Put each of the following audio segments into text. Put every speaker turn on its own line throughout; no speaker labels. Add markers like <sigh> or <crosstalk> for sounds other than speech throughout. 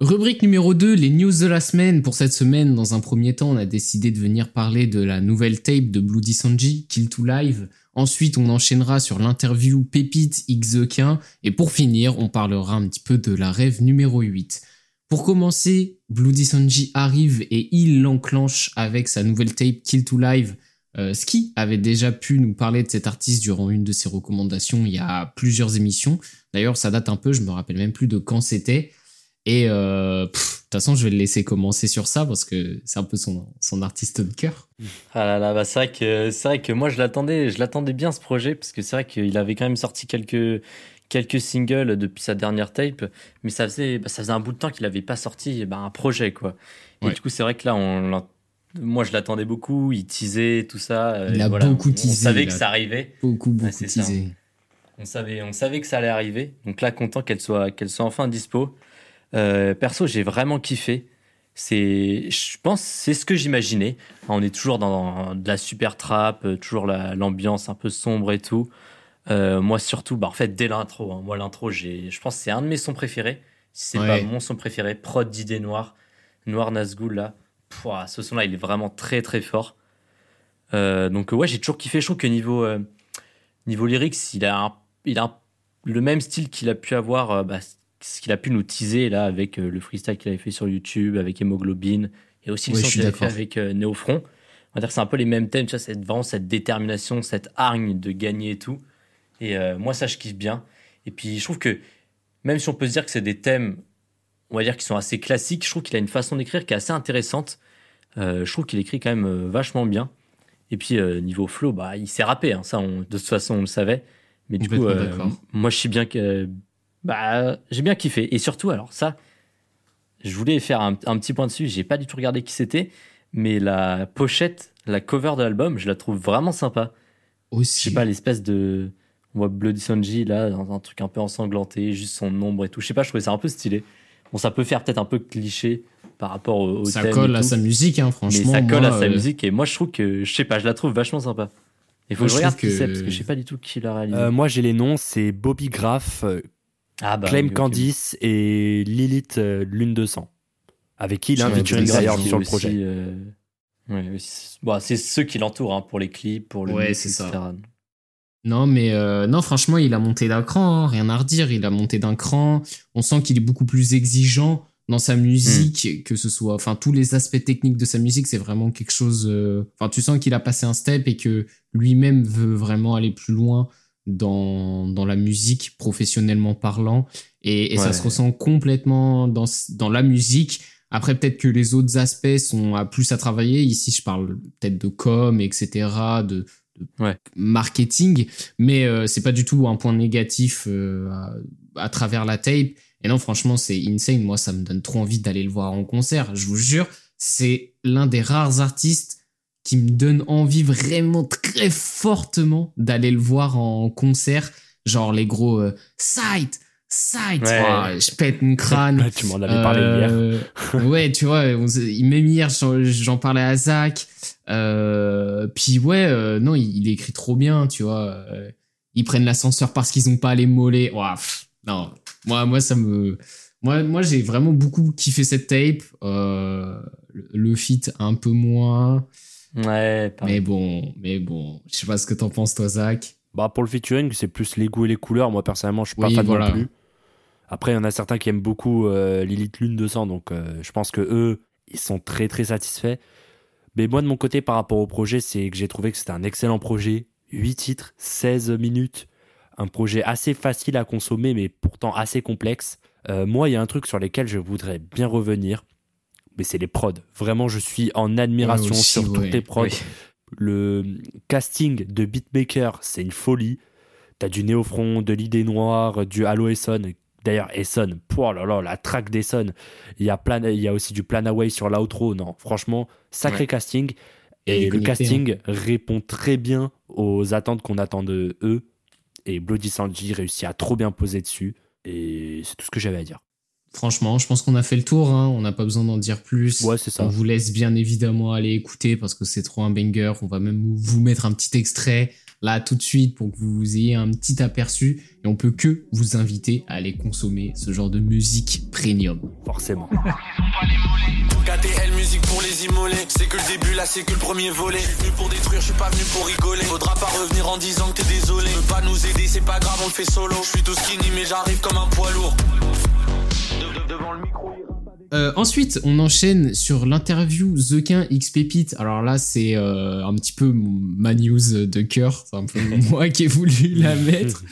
Rubrique numéro 2, les news de la semaine. Pour cette semaine, dans un premier temps, on a décidé de venir parler de la nouvelle tape de Bloody Sanji, Kill to Live. Ensuite, on enchaînera sur l'interview Pépite X Et pour finir, on parlera un petit peu de la rêve numéro 8. Pour commencer, Bloody Sanji arrive et il l'enclenche avec sa nouvelle tape Kill to Live. Euh, Ski avait déjà pu nous parler de cet artiste durant une de ses recommandations il y a plusieurs émissions. D'ailleurs, ça date un peu, je me rappelle même plus de quand c'était. Et euh, de toute façon, je vais le laisser commencer sur ça parce que c'est un peu son, son artiste de cœur.
Ah là là, bah c'est vrai que c'est vrai que moi je l'attendais, je l'attendais bien ce projet parce que c'est vrai qu'il avait quand même sorti quelques quelques singles depuis sa dernière tape, mais ça faisait bah, ça faisait un bout de temps qu'il avait pas sorti bah, un projet quoi. Et du coup, c'est vrai que là on moi je l'attendais beaucoup, il teasait tout ça.
Il a beaucoup teasé.
On savait que ça arrivait.
Beaucoup beaucoup teasé.
On savait on savait que ça allait arriver. Donc là content qu'elle soit qu'elle soit enfin dispo. Euh, perso, j'ai vraiment kiffé. C'est, je pense, c'est ce que j'imaginais. On est toujours dans de la super trap, euh, toujours l'ambiance un peu sombre et tout. Euh, moi surtout, bah en fait dès l'intro, hein, moi l'intro, j'ai, je pense que c'est un de mes sons préférés. Si c'est pas mon son préféré, prod d'idées noires, Noir Nazgul là. Pouah, ce son-là, il est vraiment très très fort. donc ouais, j'ai toujours kiffé. Je trouve que niveau niveau lyrics, il a il a le même style qu'il a pu avoir bah, ce qu'il a pu nous teaser là avec euh, le freestyle qu'il avait fait sur YouTube, avec Hémoglobine, et aussi le son qu'il avait fait avec euh, Néofront. On va dire que c'est un peu les mêmes thèmes, tu vois, cette, vraiment cette détermination, cette hargne de gagner et tout. Et euh, moi, ça, je kiffe bien. Et puis, je trouve que même si on peut se dire que c'est des thèmes, on va dire, qui sont assez classiques, je trouve qu'il a une façon d'écrire qui est assez intéressante. je trouve qu'il écrit quand même vachement bien. Et puis, niveau flow, bah, il s'est rappé, hein, ça, on, de toute façon, on le savait. Mais du coup, moi, je suis bien que bah, j'ai bien kiffé. Et surtout, alors ça, je voulais faire un, petit point dessus. J'ai pas du tout regardé qui c'était, mais la pochette, la cover de l'album, je la trouve vraiment sympa.
Aussi.
Je sais pas, l'espèce de. On voit Bloody Sanji là, dans un truc un peu ensanglanté, juste son ombre et tout. Je sais pas, je trouvais ça un peu stylé. Bon, ça peut faire peut-être un peu cliché par rapport au,
Ça colle à sa musique, hein, franchement.
Mais ça colle à sa euh, musique et moi je trouve que, je sais pas, je la trouve vachement sympa. Il faut que je regarde qui c'est parce que je sais pas du tout qui l'a réalisé.
Euh, moi j'ai les noms, c'est Bobby Graff, euh, ah bah, Claim Candice et Lilith euh, Lune 200. Avec qui il a un featuring d'ailleurs sur le projet. Euh,
bon, c'est ceux qui l'entourent hein, pour les clips, pour le
ouais, c'est ça. Non, mais euh, non, franchement, il a monté d'un cran, hein, rien à redire. Il a monté d'un cran. On sent qu'il est beaucoup plus exigeant dans sa musique, hmm. que ce soit, enfin, tous les aspects techniques de sa musique, c'est vraiment quelque chose. Enfin, tu sens qu'il a passé un step et que lui-même veut vraiment aller plus loin dans, dans la musique professionnellement parlant et, et ça se ressent complètement dans, dans la musique. Après, peut-être que les autres aspects sont à plus à travailler. Ici, je parle peut-être de com, etc., de, marketing, mais euh, c'est pas du tout un point négatif euh, à, à, travers la tape. Et non, franchement, c'est insane. Moi, ça me donne trop envie d'aller le voir en concert. Je vous jure, c'est l'un des rares artistes qui me donne envie vraiment très fortement d'aller le voir en concert. Genre les gros euh, Sight, Sight, je pète une crâne.
tu m'en avais parlé hier. Euh,
ouais, tu vois, même hier j'en parlais à Zach. Euh, puis ouais, euh, non, il, écrit trop bien, tu vois. ils prennent l'ascenseur parce qu'ils ont pas les mollets. non, moi, moi ça me, moi, moi j'ai vraiment beaucoup kiffé cette tape. le feat un peu moins.
Ouais,
mais bon, mais bon, je sais pas ce que t'en penses toi, Zach.
Bah pour le featuring, c'est plus les goûts et les couleurs. Moi personnellement, je suis pas fan non plus. Après, il y en a certains qui aiment beaucoup euh, Lilith Lune 200, donc euh, je pense que eux, ils sont très très satisfaits. Mais moi de mon côté, par rapport au projet, c'est que j'ai trouvé que c'était un excellent projet. 8 titres, 16 minutes, un projet assez facile à consommer, mais pourtant assez complexe. Euh, moi, il y a un truc sur lequel je voudrais bien revenir mais c'est les prods. Vraiment, je suis en admiration sur toutes les prods. Le casting de Beatmaker, c'est une folie. T'as du Néofront, de l'idée noire, du Halo Esson. D'ailleurs, Esson, oh là là, la track d'Esson. Il y a il y a aussi du Plan Away sur l'outro. Non, franchement, sacré casting. Et, le casting hein. répond très bien aux attentes qu'on attend de eux. Et Bloody Sanji réussit à trop bien poser dessus. Et c'est tout ce que j'avais à dire.
Franchement, je pense qu'on a fait le tour. Hein. On n'a pas besoin d'en dire plus.
Ouais, c'est ça.
On vous laisse bien évidemment aller écouter parce que c'est trop un banger. On va même vous mettre un petit extrait là tout de suite pour que vous ayez un petit aperçu. Et on peut que vous inviter à aller consommer ce genre de musique premium.
Forcément.
KTL musique pour les immolés. C'est que le début, là c'est que le premier volet. Je suis venu pour détruire, je suis pas venu pour rigoler. Faudra pas revenir en disant que t'es désolé. Ne pas nous aider, c'est pas grave, on le fait solo. Je suis tout skinny, mais j'arrive comme un poids lourd.
Euh, ensuite, on enchaîne sur l'interview Zequin X Pépite. Alors là, c'est euh, un petit peu ma news de cœur. C'est un peu <laughs> moi qui ai voulu la mettre.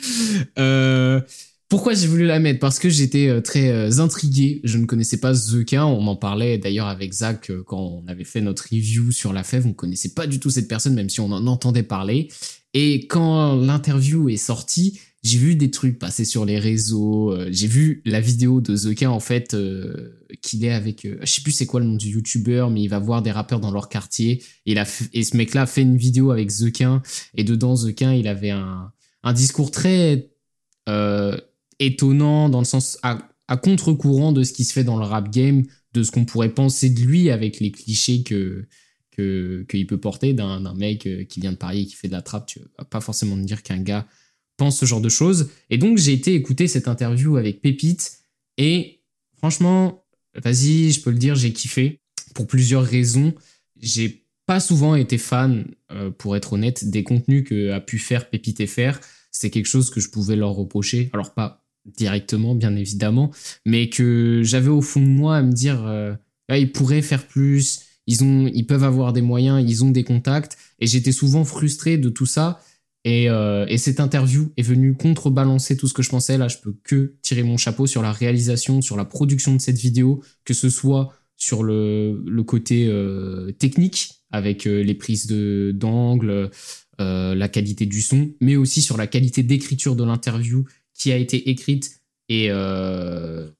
Euh, pourquoi j'ai voulu la mettre? Parce que j'étais très intrigué. Je ne connaissais pas Zequin. On en parlait d'ailleurs avec Zach quand on avait fait notre review sur la fève. On connaissait pas du tout cette personne, même si on en entendait parler. Et quand l'interview est sortie, j'ai vu des trucs passer sur les réseaux. Euh, j'ai vu la vidéo de The en fait euh, qu'il est avec. Euh, je sais plus c'est quoi le nom du youtubeur, mais il va voir des rappeurs dans leur quartier. Et, il a et ce mec-là fait une vidéo avec The Et dedans The il avait un, un discours très étonnant dans le sens à, à contre-courant de ce qui se fait dans le rap game, de ce qu'on pourrait penser de lui avec les clichés que qu'il peut porter d'un mec qui vient de Paris et qui fait de la trappe. Tu vas pas forcément me dire qu'un gars pense ce genre de choses. Et donc, j'ai été écouter cette interview avec Pépite. Et franchement, vas-y, je peux le dire, j'ai kiffé. Pour plusieurs raisons. J'ai pas souvent été fan, euh, pour être honnête, des contenus que a pu faire Pépite FR. C'est quelque chose que je pouvais leur reprocher. Alors, pas directement, bien évidemment, mais que j'avais au fond de moi à me dire, euh, ils pourraient faire plus. Ils, ont, ils peuvent avoir des moyens, ils ont des contacts. Et j'étais souvent frustré de tout ça euh, et, cette interview est venue contrebalancer tout ce que je pensais. Là, je peux que tirer mon chapeau sur la réalisation, sur la production de cette vidéo, que ce soit sur le, côté euh, technique, avec euh, les prises d'angle, la qualité du son, mais aussi sur la qualité d'écriture de l'interview qui a été écrite et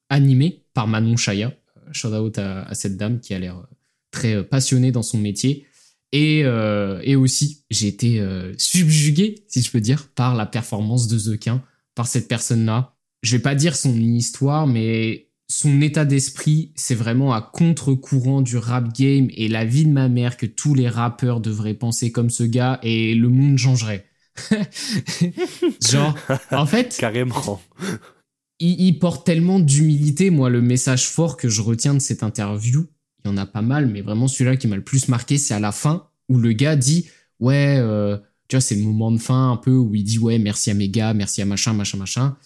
animée par Manon Chaya. Shout out à cette dame qui a l'air très passionnée dans son métier. Et, euh, et aussi, j'ai été euh, subjugué, si je peux dire, par la performance de Zequin, par cette personne-là. Je vais pas dire son histoire, mais son état d'esprit, c'est vraiment à contre-courant du rap game et la vie de ma mère que tous les rappeurs devraient penser comme ce gars et le monde changerait. <laughs> Genre, en fait.
Carrément.
Il, il porte tellement d'humilité, moi, le message fort que je retiens de cette interview, il y en a pas mal, mais vraiment celui-là qui m'a le plus marqué, c'est à la fin où le gars dit ouais, euh, tu vois, c'est le moment de fin un peu où il dit ouais, merci à mes gars, merci à machin, machin, machin.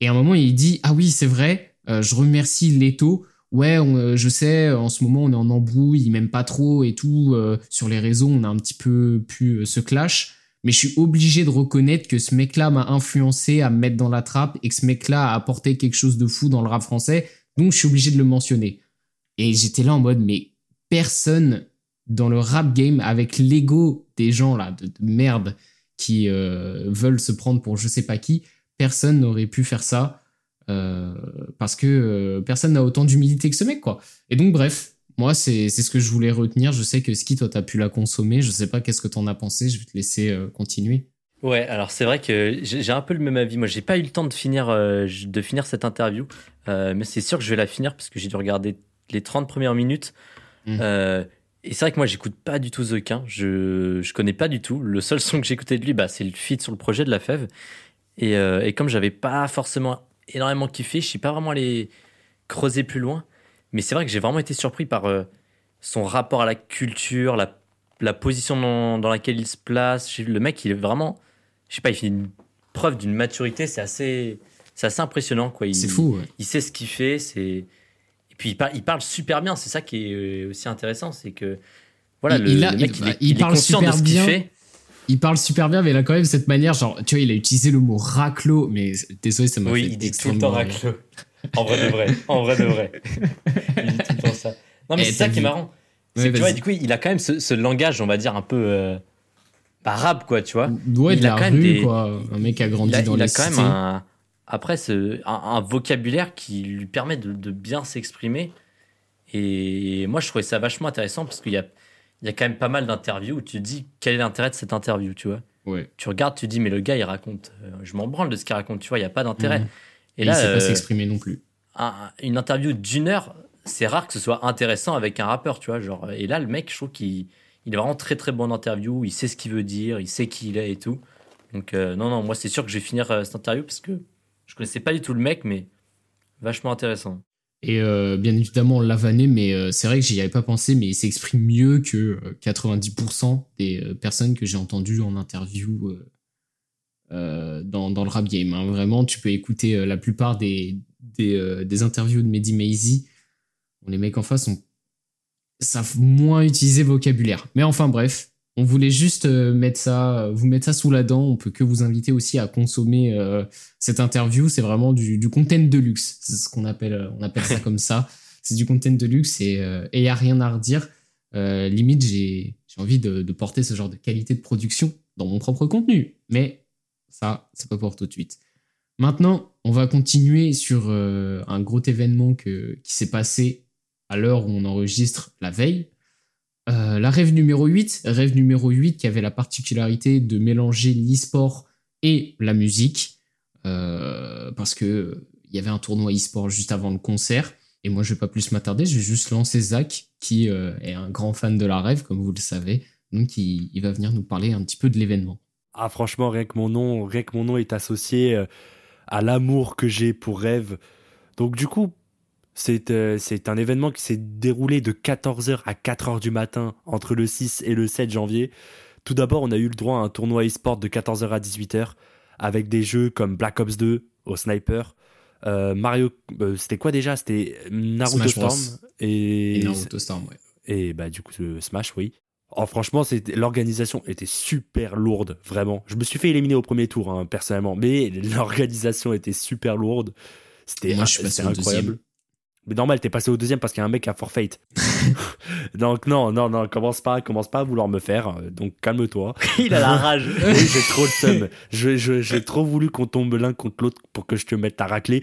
Et à un moment, il dit ah oui, c'est vrai, euh, je remercie Leto. Ouais, euh, je sais, en ce moment, on est en embrouille, il m'aime pas trop et tout. sur les réseaux, on a un petit peu pu se clash. Mais je suis obligé de reconnaître que ce mec-là m'a influencé à me mettre dans la trappe et que ce mec-là a apporté quelque chose de fou dans le rap français. Donc, je suis obligé de le mentionner. Et j'étais là en mode, mais personne dans le rap game, avec l'ego des gens là, de, merde, qui euh, veulent se prendre pour je sais pas qui, personne n'aurait pu faire ça. Euh, parce que euh, personne n'a autant d'humilité que ce mec, quoi. Et donc, bref, moi, c'est ce que je voulais retenir. Je sais que Ski, toi, t'as pu la consommer. Je sais pas qu'est-ce que t'en as pensé? Je vais te laisser continuer.
Ouais, alors c'est vrai que j'ai un peu le même avis. Moi, j'ai pas eu le temps de finir, de finir cette interview, mais c'est sûr que je vais la finir parce que j'ai dû regarder les 30 premières minutes. Mmh. Euh, et c'est vrai que moi, j'écoute pas du tout The Je, je connais pas du tout. Le seul son que j'écoutais de lui, bah, c'est le feat sur le projet de La Fève. Et, euh, et comme j'avais pas forcément énormément kiffé, je suis pas vraiment allé creuser plus loin. Mais c'est vrai que j'ai vraiment été surpris par euh, son rapport à la culture, la, la position dans, dans, laquelle il se place. Le mec, il est vraiment, je sais pas, il fait une preuve d'une maturité. C'est assez, c'est assez impressionnant, quoi.
C'est fou.
Il sait ce qu'il fait. C'est, puis il, parle super bien, c'est ça qui est euh, aussi intéressant, c'est que voilà, il, le, mec, il,
parle super bien. Il parle super bien, mais il a quand même cette manière, genre, tu vois, il a utilisé le mot raclo, mais désolé, ça m'a
oui, fait il dit tout le temps raclo. En vrai de vrai, en vrai de vrai. il dit tout le temps ça. Non, mais eh, c'est ça qui est marrant. Que tu vois, du coup, il a quand même ce, langage, on va dire, un peu euh, arabe, quoi, tu vois.
Ouais, il a quand même des... quoi. Un mec qui a grandi dans il a quand même un,
après, c'est un, vocabulaire qui lui permet de, bien s'exprimer. Et moi, je trouvais ça vachement intéressant parce qu'il y a, il y a quand même pas mal d'interviews où tu te dis quel est l'intérêt de cette interview, tu vois?
Ouais.
Tu regardes, tu te dis, mais le gars, il raconte. Euh, je m'en branle de ce qu'il raconte, tu vois, il n'y a pas d'intérêt. Mmh.
Et, là, il sait pas euh, s'exprimer non plus.
une interview d'une heure, c'est rare que ce soit intéressant avec un rappeur, tu vois. Genre, et là, le mec, je trouve qu'il il est vraiment très très bon en interview. Il sait ce qu'il veut dire, il sait qui il est et tout. Donc, euh, non, non, moi, c'est sûr que je vais finir cette interview parce que je connaissais pas du tout le mec, mais vachement intéressant.
Et euh, bien évidemment, on l'a vanné, mais c'est vrai que j'y avais pas pensé, mais il s'exprime mieux que 90% des personnes que j'ai entendues en interview dans, le rap game. Hein. Vraiment, tu peux écouter la plupart des, interviews de Mehdi Maizy les mecs en face ont, savent moins utiliser vocabulaire. Mais enfin bref, on voulait juste euh, mettre ça, euh, vous mettre ça sous la dent. On peut que vous inviter aussi à consommer euh, cette interview. C'est vraiment du, du content de luxe. C'est ce qu'on appelle, on appelle ça <laughs> comme ça. C'est du content de luxe et il n'y a rien à redire. limite, j'ai envie de, de, porter ce genre de qualité de production dans mon propre contenu. Mais ça, c'est pas pour tout de suite. Maintenant, on va continuer sur un gros événement que, qui s'est passé à l'heure où on enregistre la veille. Euh, la rêve numéro 8, rêve numéro 8 qui avait la particularité de mélanger l'e-sport et la musique, euh, parce que il y avait un tournoi e-sport juste avant le concert. Et moi, je vais pas plus m'attarder, je vais juste lancer Zach, qui euh, est un grand fan de la rêve, comme vous le savez. Donc, il, va venir nous parler un petit peu de l'événement.
Ah, franchement, rien mon nom, rien que mon nom est associé à l'amour que j'ai pour rêve. Donc, du coup, euh, c'est un événement qui s'est déroulé de 14h à 4h du matin entre le 6 et le 7 janvier. Tout d'abord, on a eu le droit à un tournoi e-sport de 14h à 18h avec des jeux comme Black Ops 2 au sniper. Euh, Mario, euh, c'était quoi déjà? C'était Naruto Storm
et... Naruto Storm, ouais.
Et bah du coup Smash, oui. Oh, franchement, l'organisation était super lourde, vraiment. Je me suis fait éliminer au premier tour, hein, personnellement, mais <laughs> l'organisation était super lourde. C'était incroyable. Mais normal, t'es passé au deuxième parce qu'il y a un mec a forfait. <laughs> donc non, non, non, commence pas, commence pas à vouloir me faire. Donc calme-toi. <laughs>
Il a la rage. <laughs>
j'ai trop le seum. J'ai trop voulu qu'on tombe l'un contre l'autre pour que je te mette ta raclée.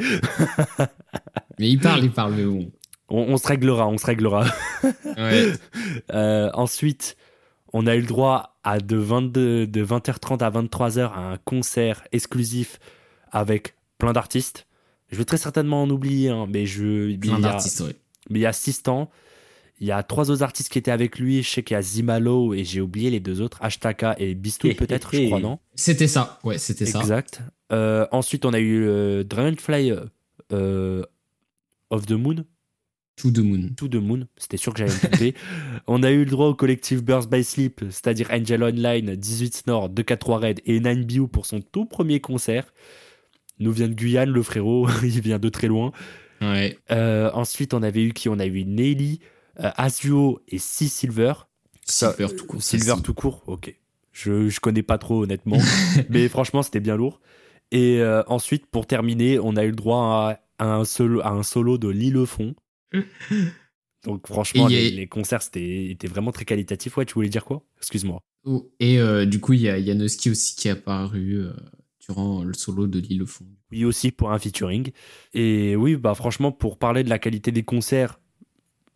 mais il parle, il parle, mais bon.
On, se réglera, on se réglera. ouais. euh, ensuite, on a eu le droit à de, 22, de 20h30 à 23h à un concert exclusif avec plein d'artistes. Je vais très certainement en oublier, hein, mais je.
Plein d'artistes, oui.
Mais il y a Sistan, il y a trois autres artistes qui étaient avec lui. Je sais qu'il y a Zimalo et j'ai oublié les deux autres, Ashtaka et Bistou peut-être, je crois, non?
C'était ça, ouais, c'était ça.
Exact. Euh, ensuite, on a eu euh, Dragonfly euh, of the Moon.
To the Moon.
To the Moon, c'était sûr que j'allais me tromper. <laughs> on a eu le droit au collectif Burst by Sleep, c'est-à-dire Angel Online, 18 Snore, 243 Red et 9BU pour son tout premier concert nous vient de Guyane, le frérot, <laughs> il vient de très loin.
Ouais.
Euh, ensuite, on avait eu qui? On a eu Nelly, euh, Azio et Sea Silver.
Silver tout court.
Silver tout court, ok. Je, je connais pas trop honnêtement, <laughs> mais franchement c'était bien lourd. Et euh, ensuite, pour terminer, on a eu le droit à, un, solo, à un solo de Lille Fond. <laughs> Donc franchement, les, concerts c'était, étaient vraiment très qualitatifs. Ouais, tu voulais dire quoi? Excuse-moi.
Oh, et du coup, il y a Yanoski aussi qui est apparu durant le solo de au fond.
Oui, aussi pour un featuring. Et oui, bah franchement, pour parler de la qualité des concerts,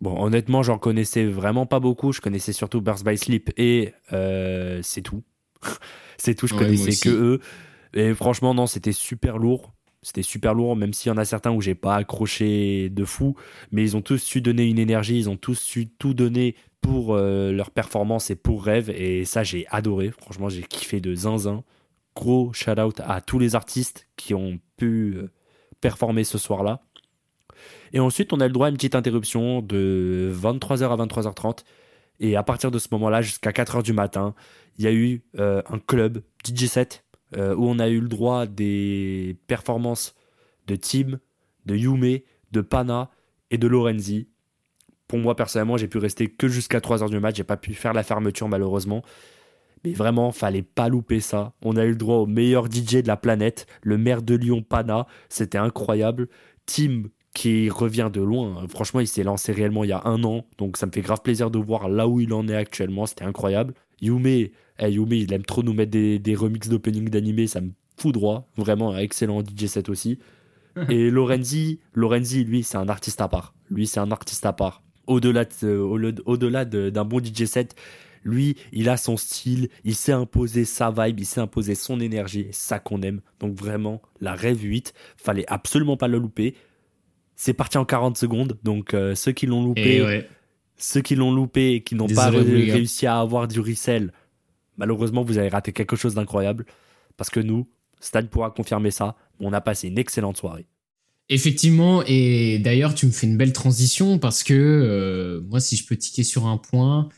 bon, honnêtement, j'en connaissais vraiment pas beaucoup. Je connaissais surtout Burst by Sleep et euh, c'est tout. <laughs> c'est tout, je connaissais que eux. Et franchement, non, c'était super lourd. C'était super lourd, même s'il y en a certains où j'ai pas accroché de fou, mais ils ont tous su donner une énergie, ils ont tous su tout donner pour euh, leur performance et pour rêve, et ça j'ai adoré. Franchement, j'ai kiffé de zinzin gros shout out à tous les artistes qui ont pu euh, performer ce soir-là. Et ensuite, on a le droit à une petite interruption de 23h à 23h30. Et à partir de ce moment-là, jusqu'à 4h du matin, il y a eu euh, un club DJ set euh, où on a eu le droit des performances de Tim, de Yume, de Pana et de Lorenzi. Pour moi, personnellement, j'ai pu rester que jusqu'à 3h du match. J'ai pas pu faire la fermeture, malheureusement. Mais vraiment, fallait pas louper ça. On a eu le droit au meilleur DJ de la planète, le maire de Lyon, Pana. C'était incroyable. Tim, qui revient de loin. Franchement, il s'est lancé réellement il y a un an. Donc ça me fait grave plaisir de voir là où il en est actuellement. C'était incroyable. Yume, Yume, il aime trop nous mettre des, des remixes d'opening d'animé. Ça me fout droit. Vraiment, un excellent DJ set aussi. <laughs> Et Lorenzi, Lorenzi, lui, c'est un artiste à part. Lui, c'est un artiste à part. Au-delà au-delà d'un bon DJ set, lui, il a son style, il sait imposer sa vibe, il sait imposer son énergie, ça qu'on aime. Donc vraiment, la Rêve 8, fallait absolument pas le louper. c'est parti en 40 secondes. Donc ceux qui l'ont loupé, ceux qui l'ont loupé et qui n'ont pas réussi à avoir du resell, malheureusement vous avez raté quelque chose d'incroyable. Parce que nous, Stan pourra confirmer ça. On a passé une excellente soirée.
Effectivement, et d'ailleurs, tu me fais une belle transition parce que euh, moi, si je peux tiquer sur un point,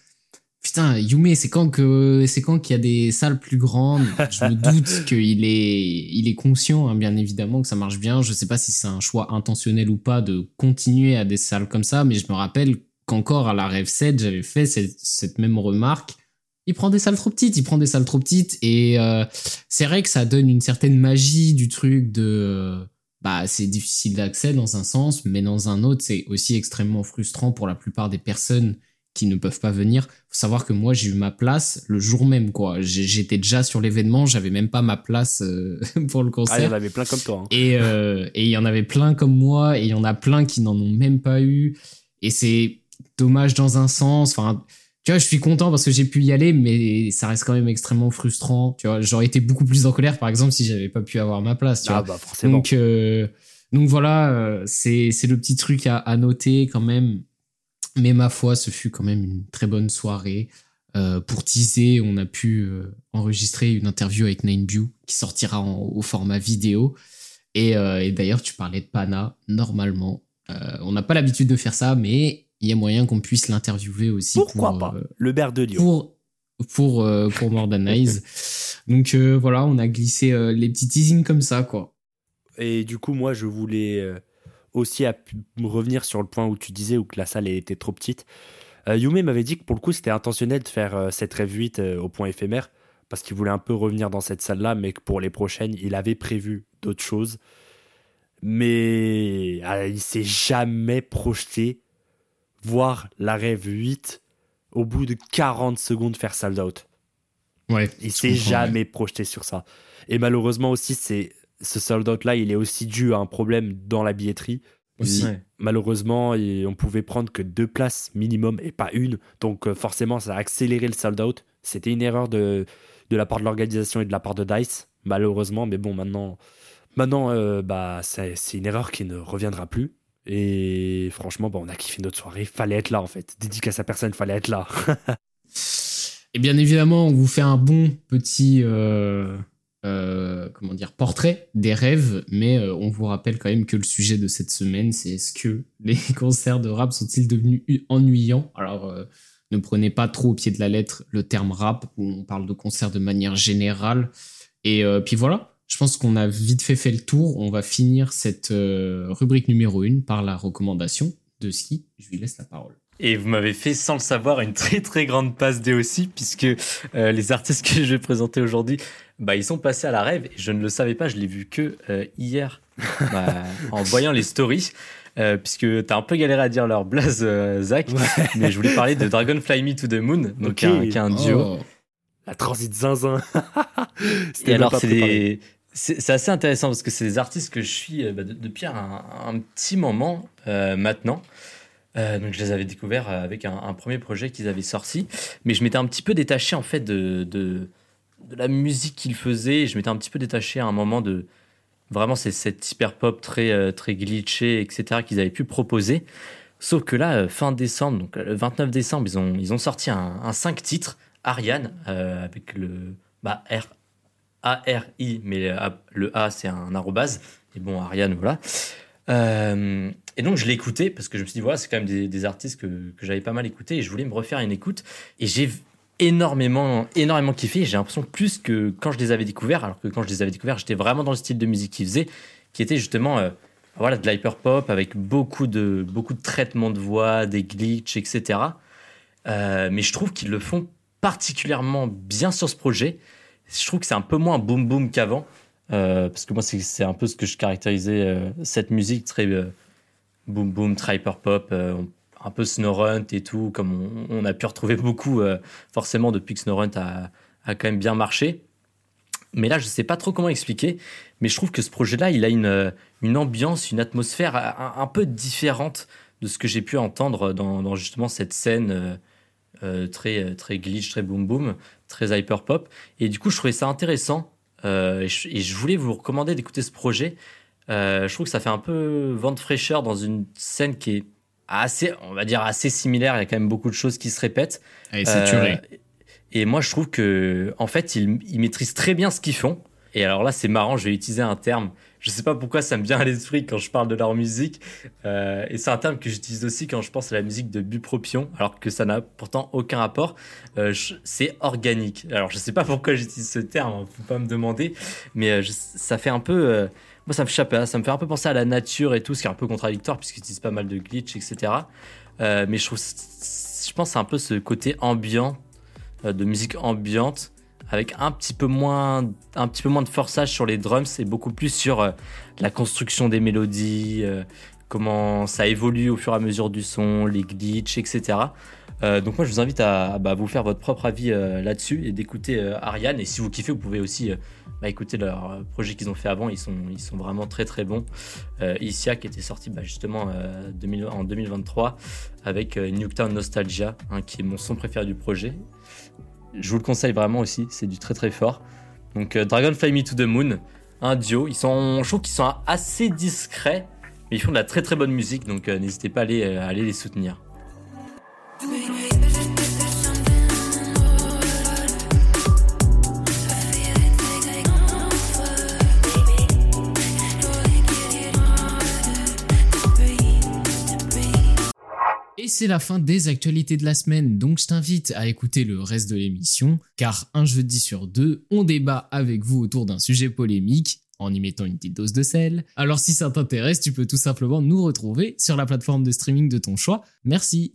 putain, Yume, c'est quand que c'est quand qu'il y a des salles plus grandes? Je me doute <laughs> qu'il est, il est conscient, hein, bien évidemment, que ça marche bien. Je sais pas si c'est un choix intentionnel ou pas de continuer à des salles comme ça, mais je me rappelle qu'encore à la Rêve 7, j'avais fait cette, cette même remarque il prend des salles trop petites, il prend des salles trop petites et euh, c'est vrai que ça donne une certaine magie du truc de bah c'est difficile d'accès dans un sens, mais dans un autre c'est aussi extrêmement frustrant pour la plupart des personnes qui ne peuvent pas venir. Faut savoir que moi j'ai eu ma place le jour même quoi. J'étais déjà sur l'événement, j'avais même pas ma place euh, <laughs> pour le concert. Ah, il
y en avait plein comme toi. Hein.
Et euh, et il y en avait plein comme moi et il y en a plein qui n'en ont même pas eu. Et c'est dommage dans un sens. Enfin tu vois, je suis content parce que j'ai pu y aller, mais ça reste quand même extrêmement frustrant. Tu vois, j'aurais été beaucoup plus en colère, par exemple, si j'avais pas pu avoir ma place. Tu ah,
bah forcément.
Donc, euh, donc voilà, c'est c'est le petit truc à, à, noter quand même. Mais ma foi, ce fut quand même une très bonne soirée. Euh, pour teaser, on a pu euh, enregistrer une interview avec Nineview qui sortira au format vidéo. Et, euh, et d'ailleurs, tu parlais de Pana. Normalement, on n'a pas l'habitude de faire ça, mais il y a moyen qu'on puisse l'interviewer aussi.
Pourquoi pour, pas Le bear de Lyon.
Pour, pour, pour More <laughs> Donc voilà, on a glissé les petits teasings comme ça, quoi.
Et du coup, moi, je voulais aussi revenir sur le point où tu disais où que la salle était trop petite. Yume m'avait dit que pour le coup, c'était intentionnel de faire cette rêve 8 au point éphémère parce qu'il voulait un peu revenir dans cette salle-là, mais que pour les prochaines, il avait prévu d'autres choses. Mais il s'est jamais projeté voir la rêve 8 au bout de 40 secondes faire sold out.
Ouais.
Il s'est jamais projeté sur ça. Et malheureusement aussi, c'est ce sold out là, il est aussi dû à un problème dans la billetterie. Aussi. Malheureusement, on pouvait prendre que deux places minimum et pas une. Donc euh, forcément, ça a accéléré le sold out. C'était une erreur de, de la part de l'organisation et de la part de Dice, malheureusement. Mais bon, maintenant, maintenant euh, bah, c'est une erreur qui ne reviendra plus. Et franchement, bah, on a kiffé notre soirée. Fallait être là, en fait. Dédicace à personne, fallait être là. <laughs>
et bien évidemment, on vous fait un bon petit euh, euh, comment dire portrait des rêves, mais euh, on vous rappelle quand même que le sujet de cette semaine, c'est est-ce que les <laughs> concerts de rap sont-ils devenus ennuyants? Alors, ne prenez pas trop au pied de la lettre le terme rap, où on parle de concerts de manière générale. Et puis voilà, je pense qu'on a vite fait fait le tour. On va finir cette euh, rubrique numéro 1 par la recommandation de ski. Je lui laisse la parole.
Et vous m'avez fait, sans le savoir, une très très grande passe D aussi, puisque euh, les artistes que je vais présenter aujourd'hui, bah, ils sont passés à la rêve. Et je ne le savais pas, je l'ai vu que euh, hier, bah, <laughs> en voyant les stories. puisque tu as un peu galéré à dire leur blaze, Zach, mais je voulais parler de Dragonfly Me to the Moon, donc qui, est un, duo. Oh.
La transit zinzin. <laughs>
et alors, c'est des, c'est assez intéressant parce que c'est des artistes que je suis euh, bah, depuis un, petit moment euh, maintenant. Euh, donc je les avais découverts avec un, premier projet qu'ils avaient sorti, mais je m'étais un petit peu détaché en fait de, de, la musique qu'ils faisaient. Je m'étais un petit peu détaché à un moment de vraiment cette hyper pop très très glitché etc qu'ils avaient pu proposer. Sauf que là fin décembre, donc le 29 décembre, ils ont ils ont sorti un, un 5 titres Ariane avec le bah, R a-R-I, mais euh, le A, c'est un arrobase. Et bon, Ariane, voilà. Euh, et donc, je l'ai écouté parce que je me suis dit, voilà, c'est quand même des, artistes que, que j'avais pas mal écouté et je voulais me refaire une écoute. Et j'ai énormément, énormément kiffé. J'ai l'impression plus que quand je les avais découverts, alors que quand je les avais découverts, j'étais vraiment dans le style de musique qu'ils faisaient, qui était justement euh, voilà, de l'hyper pop avec beaucoup de, beaucoup de traitements de voix, des glitches, etc. mais je trouve qu'ils le font particulièrement bien sur ce projet je trouve que c'est un peu moins boom boom qu'avant. Euh, parce que moi, c'est un peu ce que je caractérisais euh, cette musique très euh, boom boom, très hyper pop, un peu Snowrunt et tout, comme on, a pu retrouver beaucoup forcément depuis que Snowrunt a, a quand même bien marché. Mais là, je ne sais pas trop comment expliquer, mais je trouve que ce projet-là, il a une, une ambiance, une atmosphère un, peu différente de ce que j'ai pu entendre dans, justement cette scène très, très glitch, très boom boom très hyper pop. Et du coup, je trouvais ça intéressant. Euh, et, je, voulais vous recommander d'écouter ce projet je trouve que ça fait un peu vent de fraîcheur dans une scène qui est assez, on va dire, assez similaire. Il y a quand même beaucoup de choses qui se répètent.
Et c'est
Et moi, je trouve que, en fait, ils, ils maîtrisent très bien ce qu'ils font. Et alors là, c'est marrant, je vais utiliser un terme je sais pas pourquoi ça me vient à l'esprit quand je parle de leur musique. Euh, et c'est un terme que j'utilise aussi quand je pense à la musique de Bupropion, alors que ça n'a pourtant aucun rapport. Euh, c'est organique. Alors je sais pas pourquoi j'utilise ce terme, hein, faut pas me demander, mais euh, ça fait un peu. Moi, ça me fait, ça me fait un peu penser à la nature et tout, ce qui est un peu contradictoire puisqu'ils utilisent pas mal de glitch, etc. mais je trouve, je pense, un peu ce côté ambiant, de musique ambiante avec un petit peu moins, un petit peu moins de forçage sur les drums et beaucoup plus sur euh, la construction des mélodies, euh, comment ça évolue au fur et à mesure du son, les glitches, etc. Euh, donc moi je vous invite à, bah, vous faire votre propre avis là-dessus et d'écouter Ariane. Et si vous kiffez, vous pouvez aussi bah, écouter leur projet qu'ils ont fait avant. Ils sont, vraiment très très bons. Isia qui était sorti bah, justement en 2023 avec Newtown Nostalgia, hein, qui est mon son préféré du projet. Je vous le conseille vraiment aussi, c'est du très très fort. Donc euh, Dragon Fly Me to the Moon, un duo. Ils sont, je trouve qu'ils sont assez discrets, mais ils font de la très très bonne musique, donc euh, n'hésitez pas à euh, à aller les soutenir.
Et c'est la fin des actualités de la semaine, donc je t'invite à écouter le reste de l'émission, car un jeudi sur deux, on débat avec vous autour d'un sujet polémique en y mettant une petite dose de sel. Alors si ça t'intéresse, tu peux tout simplement nous retrouver sur la plateforme de streaming de ton choix. Merci.